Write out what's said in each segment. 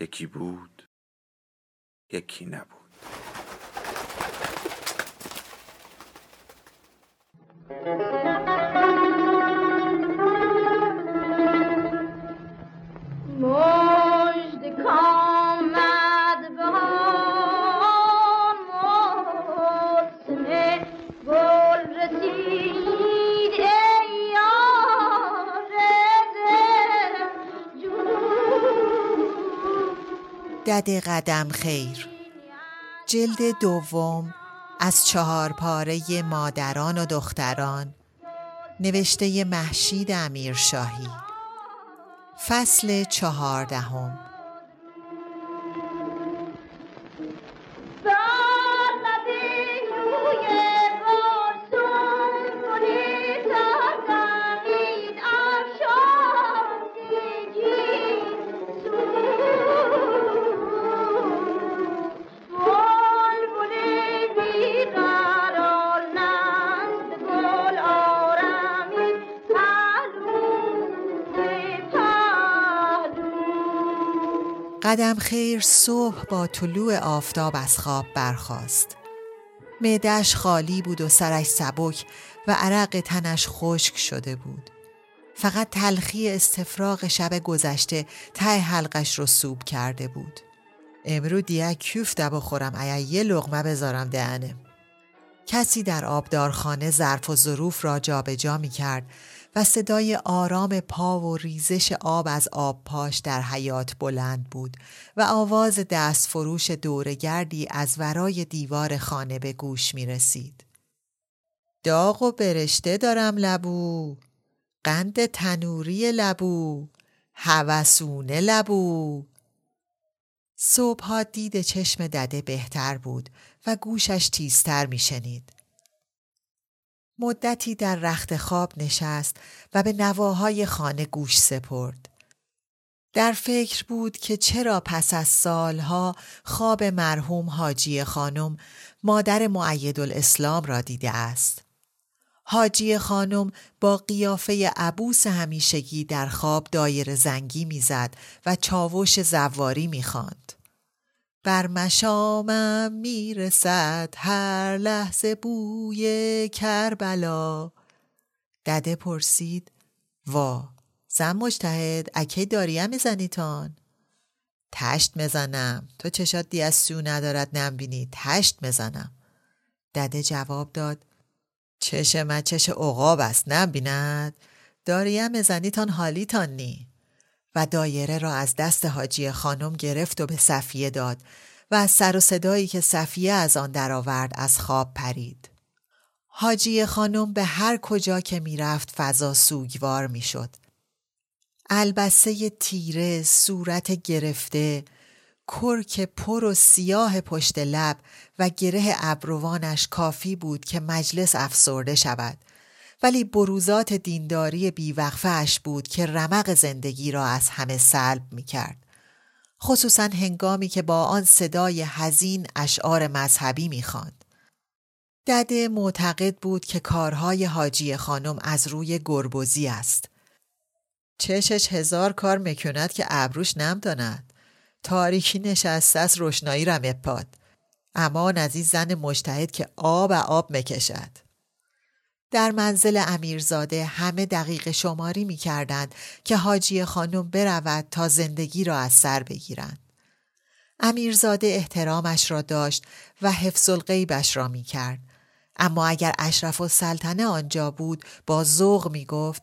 یکی بود یکی نبود. دد قدم خیر. جلد دوم از چهار پاره مادران و دختران نوشته محشید امیرشاهی. فصل چهاردهم. قدم خیر صبح با طلوع آفتاب از خواب برخاست. معدش خالی بود و سرش سبک و عرق تنش خشک شده بود. فقط تلخی استفراغ شب گذشته ته حلقش رو سوب کرده بود. امرو دیگه کیف بخورم ایا یه لغمه بذارم دهنم. کسی در آبدارخانه ظرف و ظروف را جابجا جا می کرد و صدای آرام پا و ریزش آب از آب پاش در حیات بلند بود و آواز دست فروش دورگردی از ورای دیوار خانه به گوش می رسید. داغ و برشته دارم لبو قند تنوری لبو هوسونه لبو صبحها دید چشم دده بهتر بود و گوشش تیزتر می شنید. مدتی در رخت خواب نشست و به نواهای خانه گوش سپرد. در فکر بود که چرا پس از سالها خواب مرحوم حاجی خانم مادر معید الاسلام را دیده است. حاجی خانم با قیافه عبوس همیشگی در خواب دایر زنگی می‌زد و چاوش زواری می‌خواند. بر مشامم می‌رسد هر لحظه بوی کربلا. دده پرسید وا زن مجتهد اکی داریم میزنیتان تشت مزنم تو چشات دی از سو ندارد نمبینی تشت مزنم. دده جواب داد چش من چش عقاب است نبیند داریم مزنیتان حالیتان نی. و دایره را از دست حاجی خانم گرفت و به صفیه داد و از سر و صدایی که صفیه از آن درآورد از خواب پرید. حاجی خانم به هر کجا که می‌رفت فضا سوگوار می‌شد. البسه تیره، صورت گرفته، کرک پر و سیاه پشت لب و گره ابروانش کافی بود که مجلس افسرده شود ولی بروزات دینداری بیوقفه بود که رمق زندگی را از همه سلب می کرد. خصوصا هنگامی که با آن صدای حزین اشعار مذهبی می‌خواند. دده معتقد بود که کارهای حاجی خانم از روی گربوزی است. چشش هزار کار مکند که ابروش نم داند. تاریکی نشسته است روشنایی رم اپاد. اما از زن مجتهد که آب و آب مکشد. در منزل امیرزاده همه دقیق شماری می کردند که حاجی خانم برود تا زندگی را از سر بگیرند. امیرزاده احترامش را داشت و حفظ الغیبش را می کرد. اما اگر اشرف و سلطنه آنجا بود با ذوق می گفت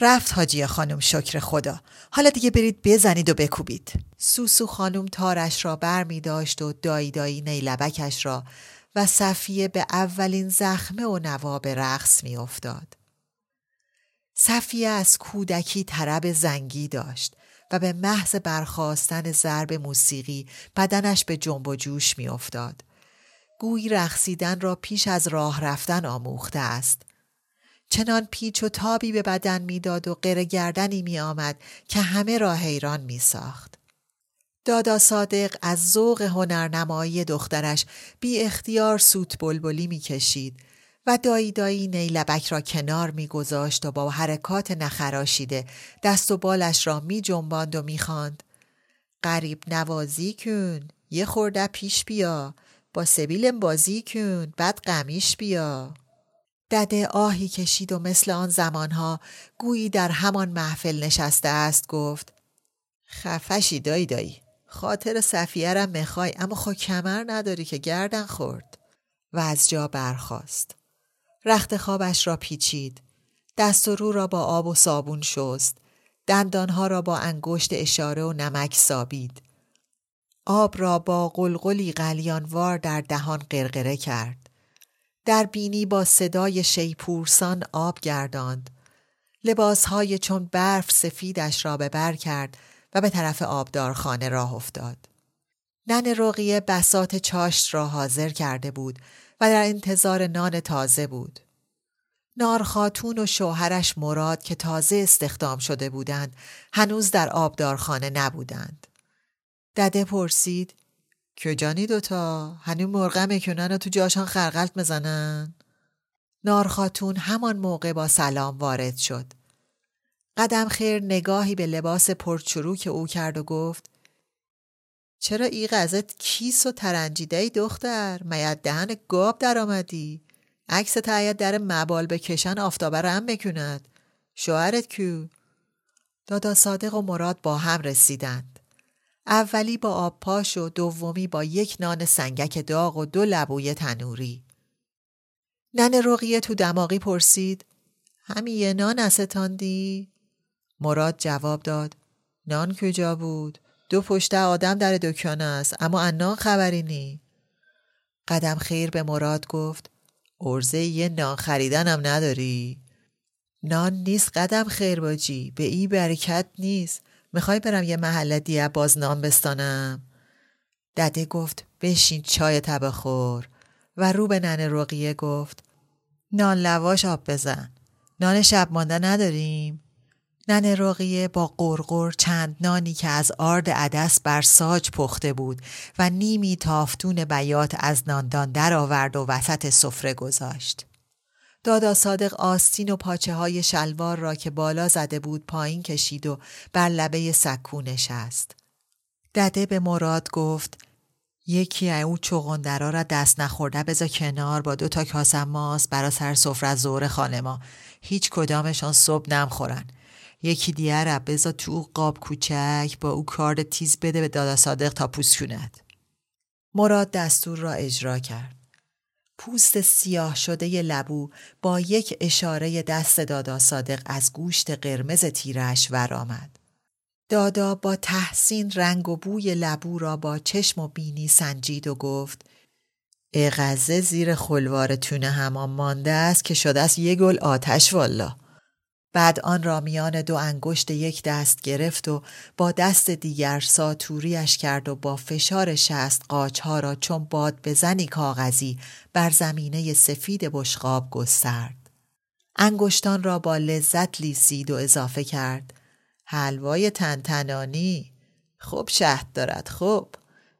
رفت حاجی خانم شکر خدا حالا دیگه برید بزنید و بکوبید سوسو خانم تارش را بر می داشت و دایی دایی نیلبکش را و صفیه به اولین زخمه و نواب رقص می افتاد. صفیه از کودکی طرب زنگی داشت و به محض برخواستن ضرب موسیقی بدنش به جنب و جوش میافتاد. گویی رقصیدن را پیش از راه رفتن آموخته است. چنان پیچ و تابی به بدن می‌داد و قره گردنی می آمد که همه را حیران می ساخت. دادا صادق از ذوق هنرنمایی دخترش بی اختیار سوت بلبلی می کشید و دایی دایی نیلبک را کنار میگذاشت و با حرکات نخراشیده دست و بالش را می جنباند و می خاند. قریب نوازی کن یه خورده پیش بیا با سبیلم بازی کن بعد قمیش بیا دده آهی کشید و مثل آن زمانها گویی در همان محفل نشسته است گفت خفشی دایی دایی خاطر صفیه می‌خوای اما خو کمر نداری که گردن خورد و از جا برخاست. رخت خوابش را پیچید. دست و رو را با آب و صابون شست. دندانها را با انگشت اشاره و نمک سابید. آب را با قلقلی قلیانوار در دهان قرقره کرد. در بینی با صدای شیپورسان آب گرداند. لباسهای چون برف سفیدش را به بر کرد و به طرف آبدارخانه راه افتاد. نن رقیه بسات چاشت را حاضر کرده بود و در انتظار نان تازه بود. نارخاتون و شوهرش مراد که تازه استخدام شده بودند هنوز در آبدارخانه نبودند. دده پرسید کجانی دوتا؟ هنوز مرغم می‌کنن و تو جاشان خرقلت مزنن؟ نارخاتون همان موقع با سلام وارد شد. قدم خیر نگاهی به لباس پرچروک او کرد و گفت چرا ای غزت کیس و ترنجیده ای دختر؟ میت دهن گاب در آمدی؟ عکس تایید در مبال بکشن آفتابه رم بکند. شوهرت کو؟ دادا صادق و مراد با هم رسیدند. اولی با آب پاش و دومی با یک نان سنگک داغ و دو لبوی تنوری. نن رقیه تو دماغی پرسید همی یه نان استاندی؟ مراد جواب داد نان کجا بود؟ دو پشته آدم در دکان است اما انان خبری نی. قدم خیر به مراد گفت ارزه یه نان خریدنم نداری؟ نان نیست قدم خیر باجی به ای برکت نیست می‌خوای برم یه محله دیه باز نان بستانم؟ دده گفت بشین چای تبه خور و رو به ننه رقیه گفت نان لواش آب بزن نان شب مانده نداریم؟ نن رقیه با قرقر چند نانی که از آرد عدس بر ساج پخته بود و نیمی تافتون بیات از ناندان در آورد و وسط سفره گذاشت. دادا صادق آستین و پاچه های شلوار را که بالا زده بود پایین کشید و بر لبه سکو نشست. دده به مراد گفت یکی او چغندرا را دست نخورده بذار کنار با دو تا کاسه ماست برا سر سفره زور خانه ما هیچ کدامشان صبح نمخورن یکی دیگر را بذار تو قاب کوچک با او کار تیز بده به دادا صادق تا پوست کند. مراد دستور را اجرا کرد. پوست سیاه شده لبو با یک اشاره دست دادا صادق از گوشت قرمز تیرش ورآمد. دادا با تحسین رنگ و بوی لبو را با چشم و بینی سنجید و گفت اغزه زیر خلوار تونه همان مانده است که شده است یه گل آتش والا. بعد آن را میان دو انگشت یک دست گرفت و با دست دیگر ساتوریش کرد و با فشار شست قاچها را چون باد بزنی کاغذی بر زمینه سفید بشقاب گسترد. انگشتان را با لذت لیسید و اضافه کرد. حلوای تنتنانی. خوب شهد دارد خوب.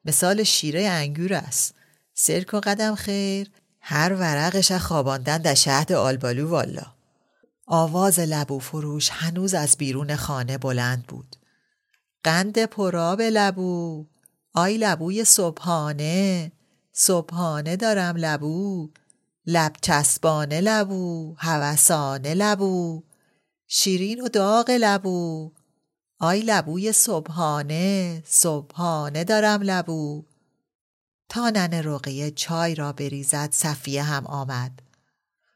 مثال شیره انگور است. سرک و قدم خیر. هر ورقش خواباندن در شهد آلبالو والا. آواز لبو فروش هنوز از بیرون خانه بلند بود. قند پراب لبو. آی لبوی صبحانه. صبحانه دارم لبو. لب چسبانه لبو. هوسانه لبو. شیرین و داغ لبو. آی لبوی صبحانه. صبحانه دارم لبو. تا ننه رقیه چای را بریزد صفیه هم آمد.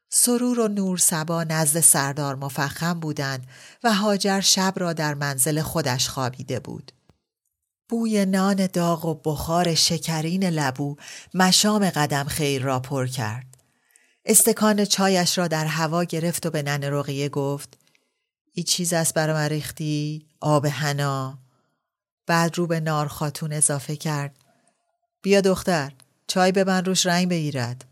سرور و نور سبا نزد سردار مفخم بودند و هاجر شب را در منزل خودش خوابیده بود. بوی نان داغ و بخار شکرین لبو مشام قدم خیر را پر کرد. استکان چایش را در هوا گرفت و به نن رقیه گفت ای چیز است برا ریختی آب هنا بعد رو به نار خاتون اضافه کرد بیا دختر چای به من روش رنگ بگیرد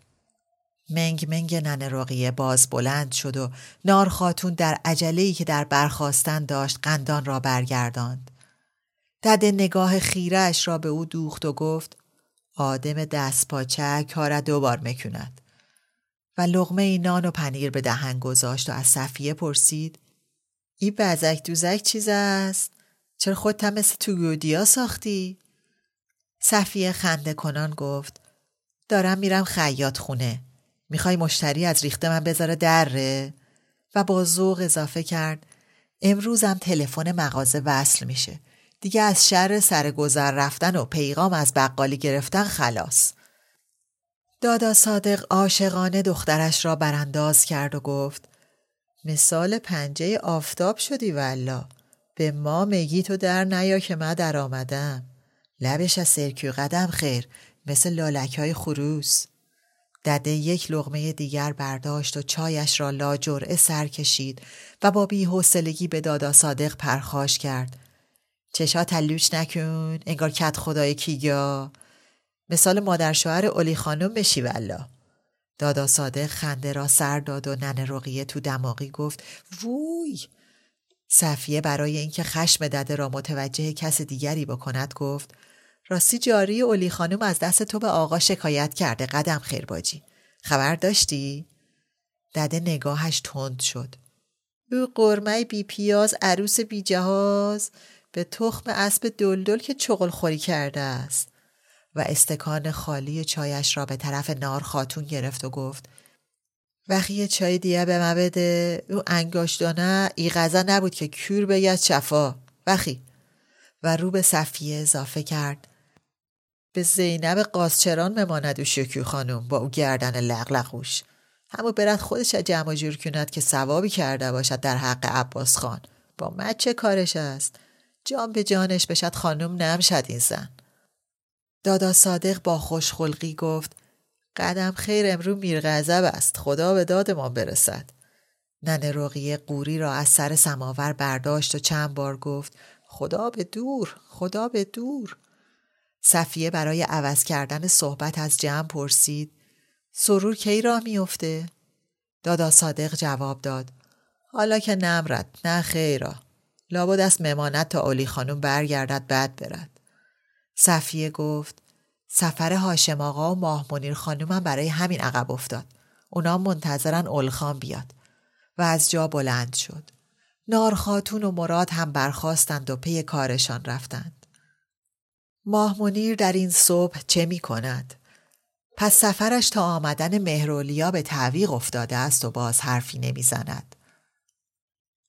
منگ منگ نن رقیه باز بلند شد و نار خاتون در عجله‌ای که در برخواستن داشت قندان را برگرداند. دده نگاه خیرش را به او دوخت و گفت آدم دست پاچه کار دوبار می‌کند. و لغمه نان و پنیر به دهن گذاشت و از صفیه پرسید ای بزک دوزک چیز است؟ چرا خودت مثل توگودیا ساختی؟ صفیه خنده کنان گفت دارم میرم خیاط خونه می‌خوای مشتری از ریخته من بذاره دره؟ و با ذوق اضافه کرد امروزم تلفن مغازه وصل میشه. دیگه از شر سر گذر رفتن و پیغام از بقالی گرفتن خلاص. دادا صادق عاشقانه دخترش را برانداز کرد و گفت مثال پنجه آفتاب شدی والا به ما میگی تو در نیا که من در آمدم لبش از سرکیو قدم خیر مثل لالک های خروس. دده یک لغمه دیگر برداشت و چایش را لا جرعه سر کشید و با بیحوصلگی به دادا صادق پرخاش کرد. چشا تلوش نکن انگار کت خدای کیگا. مثال مادر شوهر اولی خانم بشی والا دادا صادق خنده را سر داد و ننه رقیه تو دماغی گفت ووی صفیه برای اینکه خشم دده را متوجه کس دیگری بکند گفت راستی جاری اولی خانم از دست تو به آقا شکایت کرده قدم خیرباجی. خبر داشتی؟ دده نگاهش تند شد. او قرمه بی پیاز عروس بی جهاز به تخم اسب دلدل که چغل خوری کرده است. و استکان خالی چایش را به طرف نار خاتون گرفت و گفت وقتی چای دیگه به من بده او انگاشتانه ای غذا نبود که کور بگید شفا. وقی و رو به صفیه اضافه کرد. به زینب قاسچران مماند و شکیو خانم با او گردن لغلقوش همو برد خودش جمع جور کند که ثوابی کرده باشد در حق عباس خان. با مت چه کارش است؟ جان به جانش بشد خانم نمشد این زن. دادا صادق با خوشخلقی گفت قدم خیر امرو میرغضب است خدا به داد ما برسد. ننه رقیه قوری را از سر سماور برداشت و چند بار گفت خدا به دور خدا به دور. صفیه برای عوض کردن صحبت از جمع پرسید سرور کی راه میافته؟ دادا صادق جواب داد حالا که نمرد نه خیرا لابد از ممانت تا اولی خانم برگردد بعد برد. صفیه گفت سفر هاشم آقا و ماه منیر خانومم برای همین عقب افتاد. اونا منتظرن اولخان بیاد. و از جا بلند شد. نار خاتون و مراد هم برخواستند و پی کارشان رفتند. ماه منیر در این صبح چه می کند؟ پس سفرش تا آمدن مهرولیا به تعویق افتاده است و باز حرفی نمی‌زند.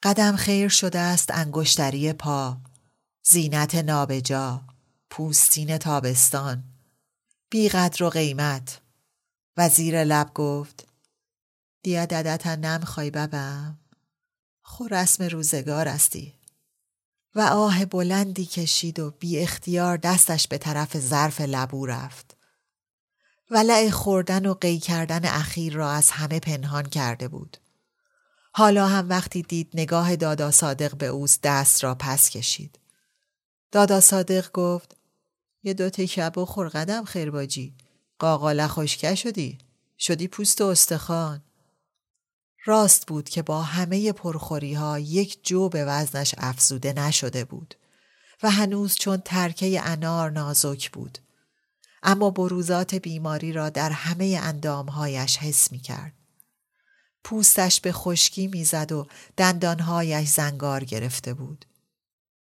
قدم خیر شده است انگشتری پا، زینت نابجا، پوستین تابستان، بیقدر و قیمت و زیر لب گفت دیا ددتا نمی‌خوای ببم خو رسم روزگار استی و آه بلندی کشید و بی اختیار دستش به طرف ظرف لبو رفت. ولع خوردن و قی کردن اخیر را از همه پنهان کرده بود. حالا هم وقتی دید نگاه دادا صادق به اوست دست را پس کشید. دادا صادق گفت یه دو تکب و خورقدم خیرباجی. قاقاله خشکه شدی. شدی پوست و استخوان. راست بود که با همه پرخوری ها یک جو به وزنش افزوده نشده بود و هنوز چون ترکه انار نازک بود. اما بروزات بیماری را در همه اندامهایش حس می کرد. پوستش به خشکی می‌زد و دندانهایش زنگار گرفته بود.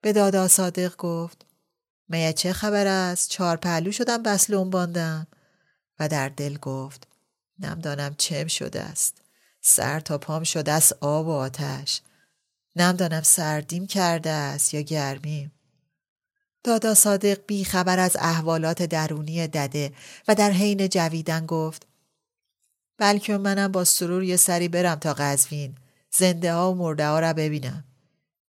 به دادا صادق گفت میه چه خبر است؟ چهار پهلو شدم بس باندم و در دل گفت نمدانم چم شده است. سر تا پام شده است آب و آتش. نمدانم سردیم کرده است یا گرمیم. دادا صادق بی خبر از احوالات درونی دده و در حین جویدن گفت بلکه منم با سرور یه سری برم تا قزوین. زنده ها و مرده ها را ببینم.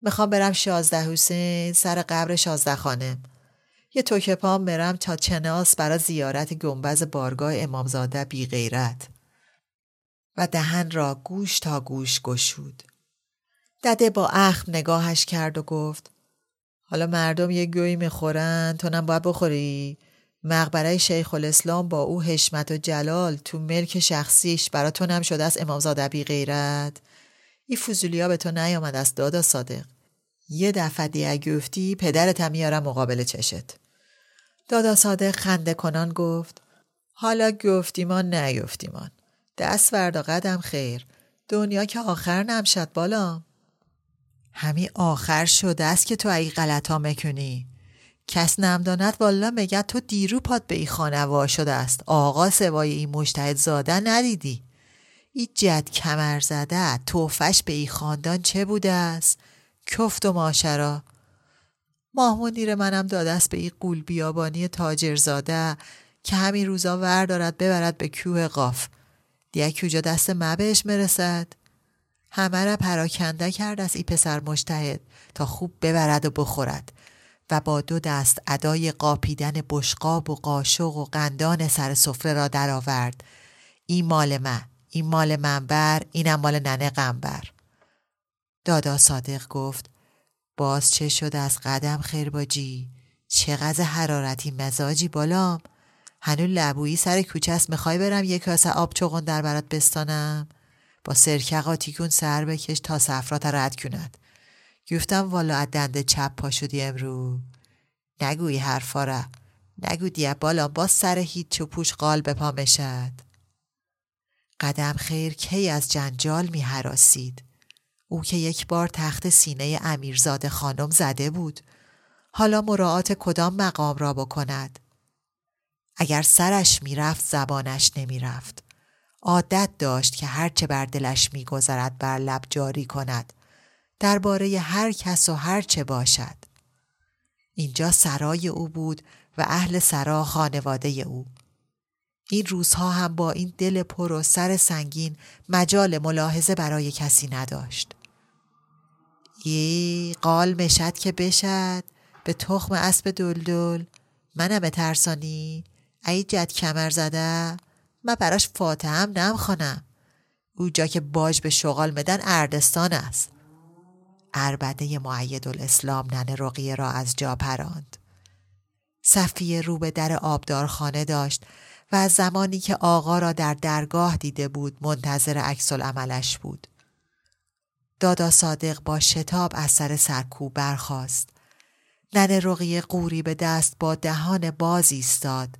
می‌خوام برم شازده حسین سر قبر شازده خانم یه توکه پام برم تا چناس برا زیارت گنبز بارگاه امامزاده بی غیرت. و دهن را گوش تا گوش گشود. دده با اخم نگاهش کرد و گفت حالا مردم یه گویی می‌خورن تو نم باید بخوری؟ مقبره شیخ الاسلام با او حشمت و جلال تو ملک شخصیش برا تو نم شده از امامزاده بی غیرت. این فوزولیا به تو نیامد از دادا صادق. یه دفعه دیگه گفتی پدرت میارم مقابل چشت. دادا صادق خنده کنان گفت حالا گفتیمان نیفتیمان دست وردا قدم خیر. دنیا که آخر نمشد بالا همین آخر شده است که تو ای غلط ها می‌کنی کس نمداند والا میگه تو دیرو پاد به ای خانه شده است. آقا سوای این مشتهد زاده ندیدی. ای جد کمر زده توفش به ای خاندان چه بوده است؟ کفت و ماشرا ماهمونیر منم داده است به ای قول بیابانی تاجرزاده که همین روزا ور دارد ببرد به کوه قاف. دیگه کجا دست مبهش مرسد. همه را پراکنده کرد از ای پسر مشتهد تا خوب ببرد و بخورد و با دو دست ادای قاپیدن بشقاب و قاشق و قندان سر سفره را درآورد. این مال من این مال منبر اینم مال ننه قنبر. دادا صادق گفت باز چه شد از قدم خیر باجی چقدر حرارتی مزاجی بالام هنو لبویی سر کوچه است. می‌خوای برم یک کاسه آب چغن در برات بستانم؟ با سرکه قاطیکون سر بکش تا سفرات رد کند. گفتم والا از دنده چپ پا شدی امرو. نگویی حرفا را. نگو دیه بالا با سر هیچ و پوش قال به پا مشد. قدم خیر کی از جنجال می حراسید. او که یک بار تخت سینه امیرزاده خانم زده بود. حالا مراعات کدام مقام را بکند؟ اگر سرش می‌رفت زبانش نمی‌رفت. عادت داشت که هرچه بر دلش میگذرد بر لب جاری کند. درباره هر کس و هر چه باشد. اینجا سرای او بود و اهل سرا خانواده او. این روزها هم با این دل پر و سر سنگین مجال ملاحظه برای کسی نداشت. ای قال مشد که بشد به تخم اسب دلدل. منم ترسانی ای جد کمر زده من براش فاتحم نمخوانم او جا که باج به شغال مدن اردستان است. اربده معید الاسلام ننه رقیه را از جا پراند. صفیه رو به در آبدارخانه داشت و از زمانی که آقا را در درگاه دیده بود منتظر عکس عملش بود. دادا صادق با شتاب از سر سرکوب برخاست. ننه رقیه قوری به دست با دهان باز ایستاد.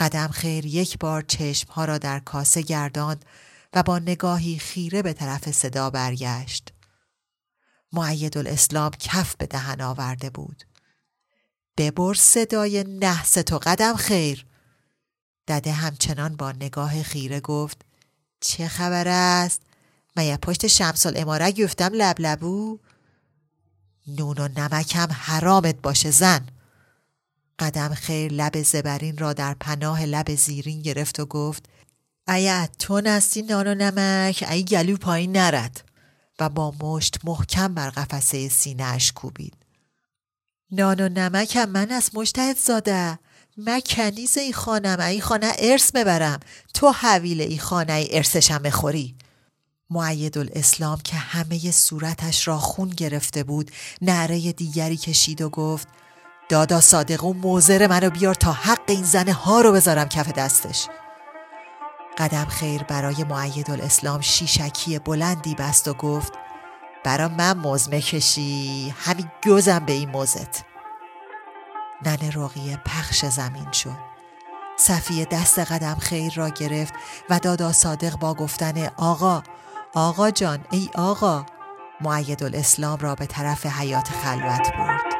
قدم خیر یک بار چشمها را در کاسه گرداند و با نگاهی خیره به طرف صدا برگشت. معید الاسلام کف به دهن آورده بود. ببر صدای نحس تو قدم خیر. دده همچنان با نگاه خیره گفت چه خبر است؟ من پشت شمس الاماره گفتم لبلبو؟ نون و نمکم حرامت باشه زن. قدم خیر لب زبرین را در پناه لب زیرین گرفت و گفت ایا تو نستی نان و نمک ای گلو پایین نرد. و با مشت محکم بر قفسه سینهاش کوبید. نان و نمکم من از مشتهد زاده من کنیز ای خانم ای خانه ارث ببرم. تو حویل ای خانه ای ارثشم بخوری. معید الاسلام که همه صورتش را خون گرفته بود نعره دیگری کشید و گفت دادا صادقو موزر منو بیار تا حق این زنه ها رو بذارم کف دستش. قدم خیر برای معید الاسلام شیشکی بلندی بست و گفت برا من مزمه کشی همین گوزم به این موزت. ننه رقیه پخش زمین شد. صفیه دست قدم خیر را گرفت و دادا صادق با گفتن آقا آقا جان ای آقا. معید الاسلام را به طرف حیات خلوت برد.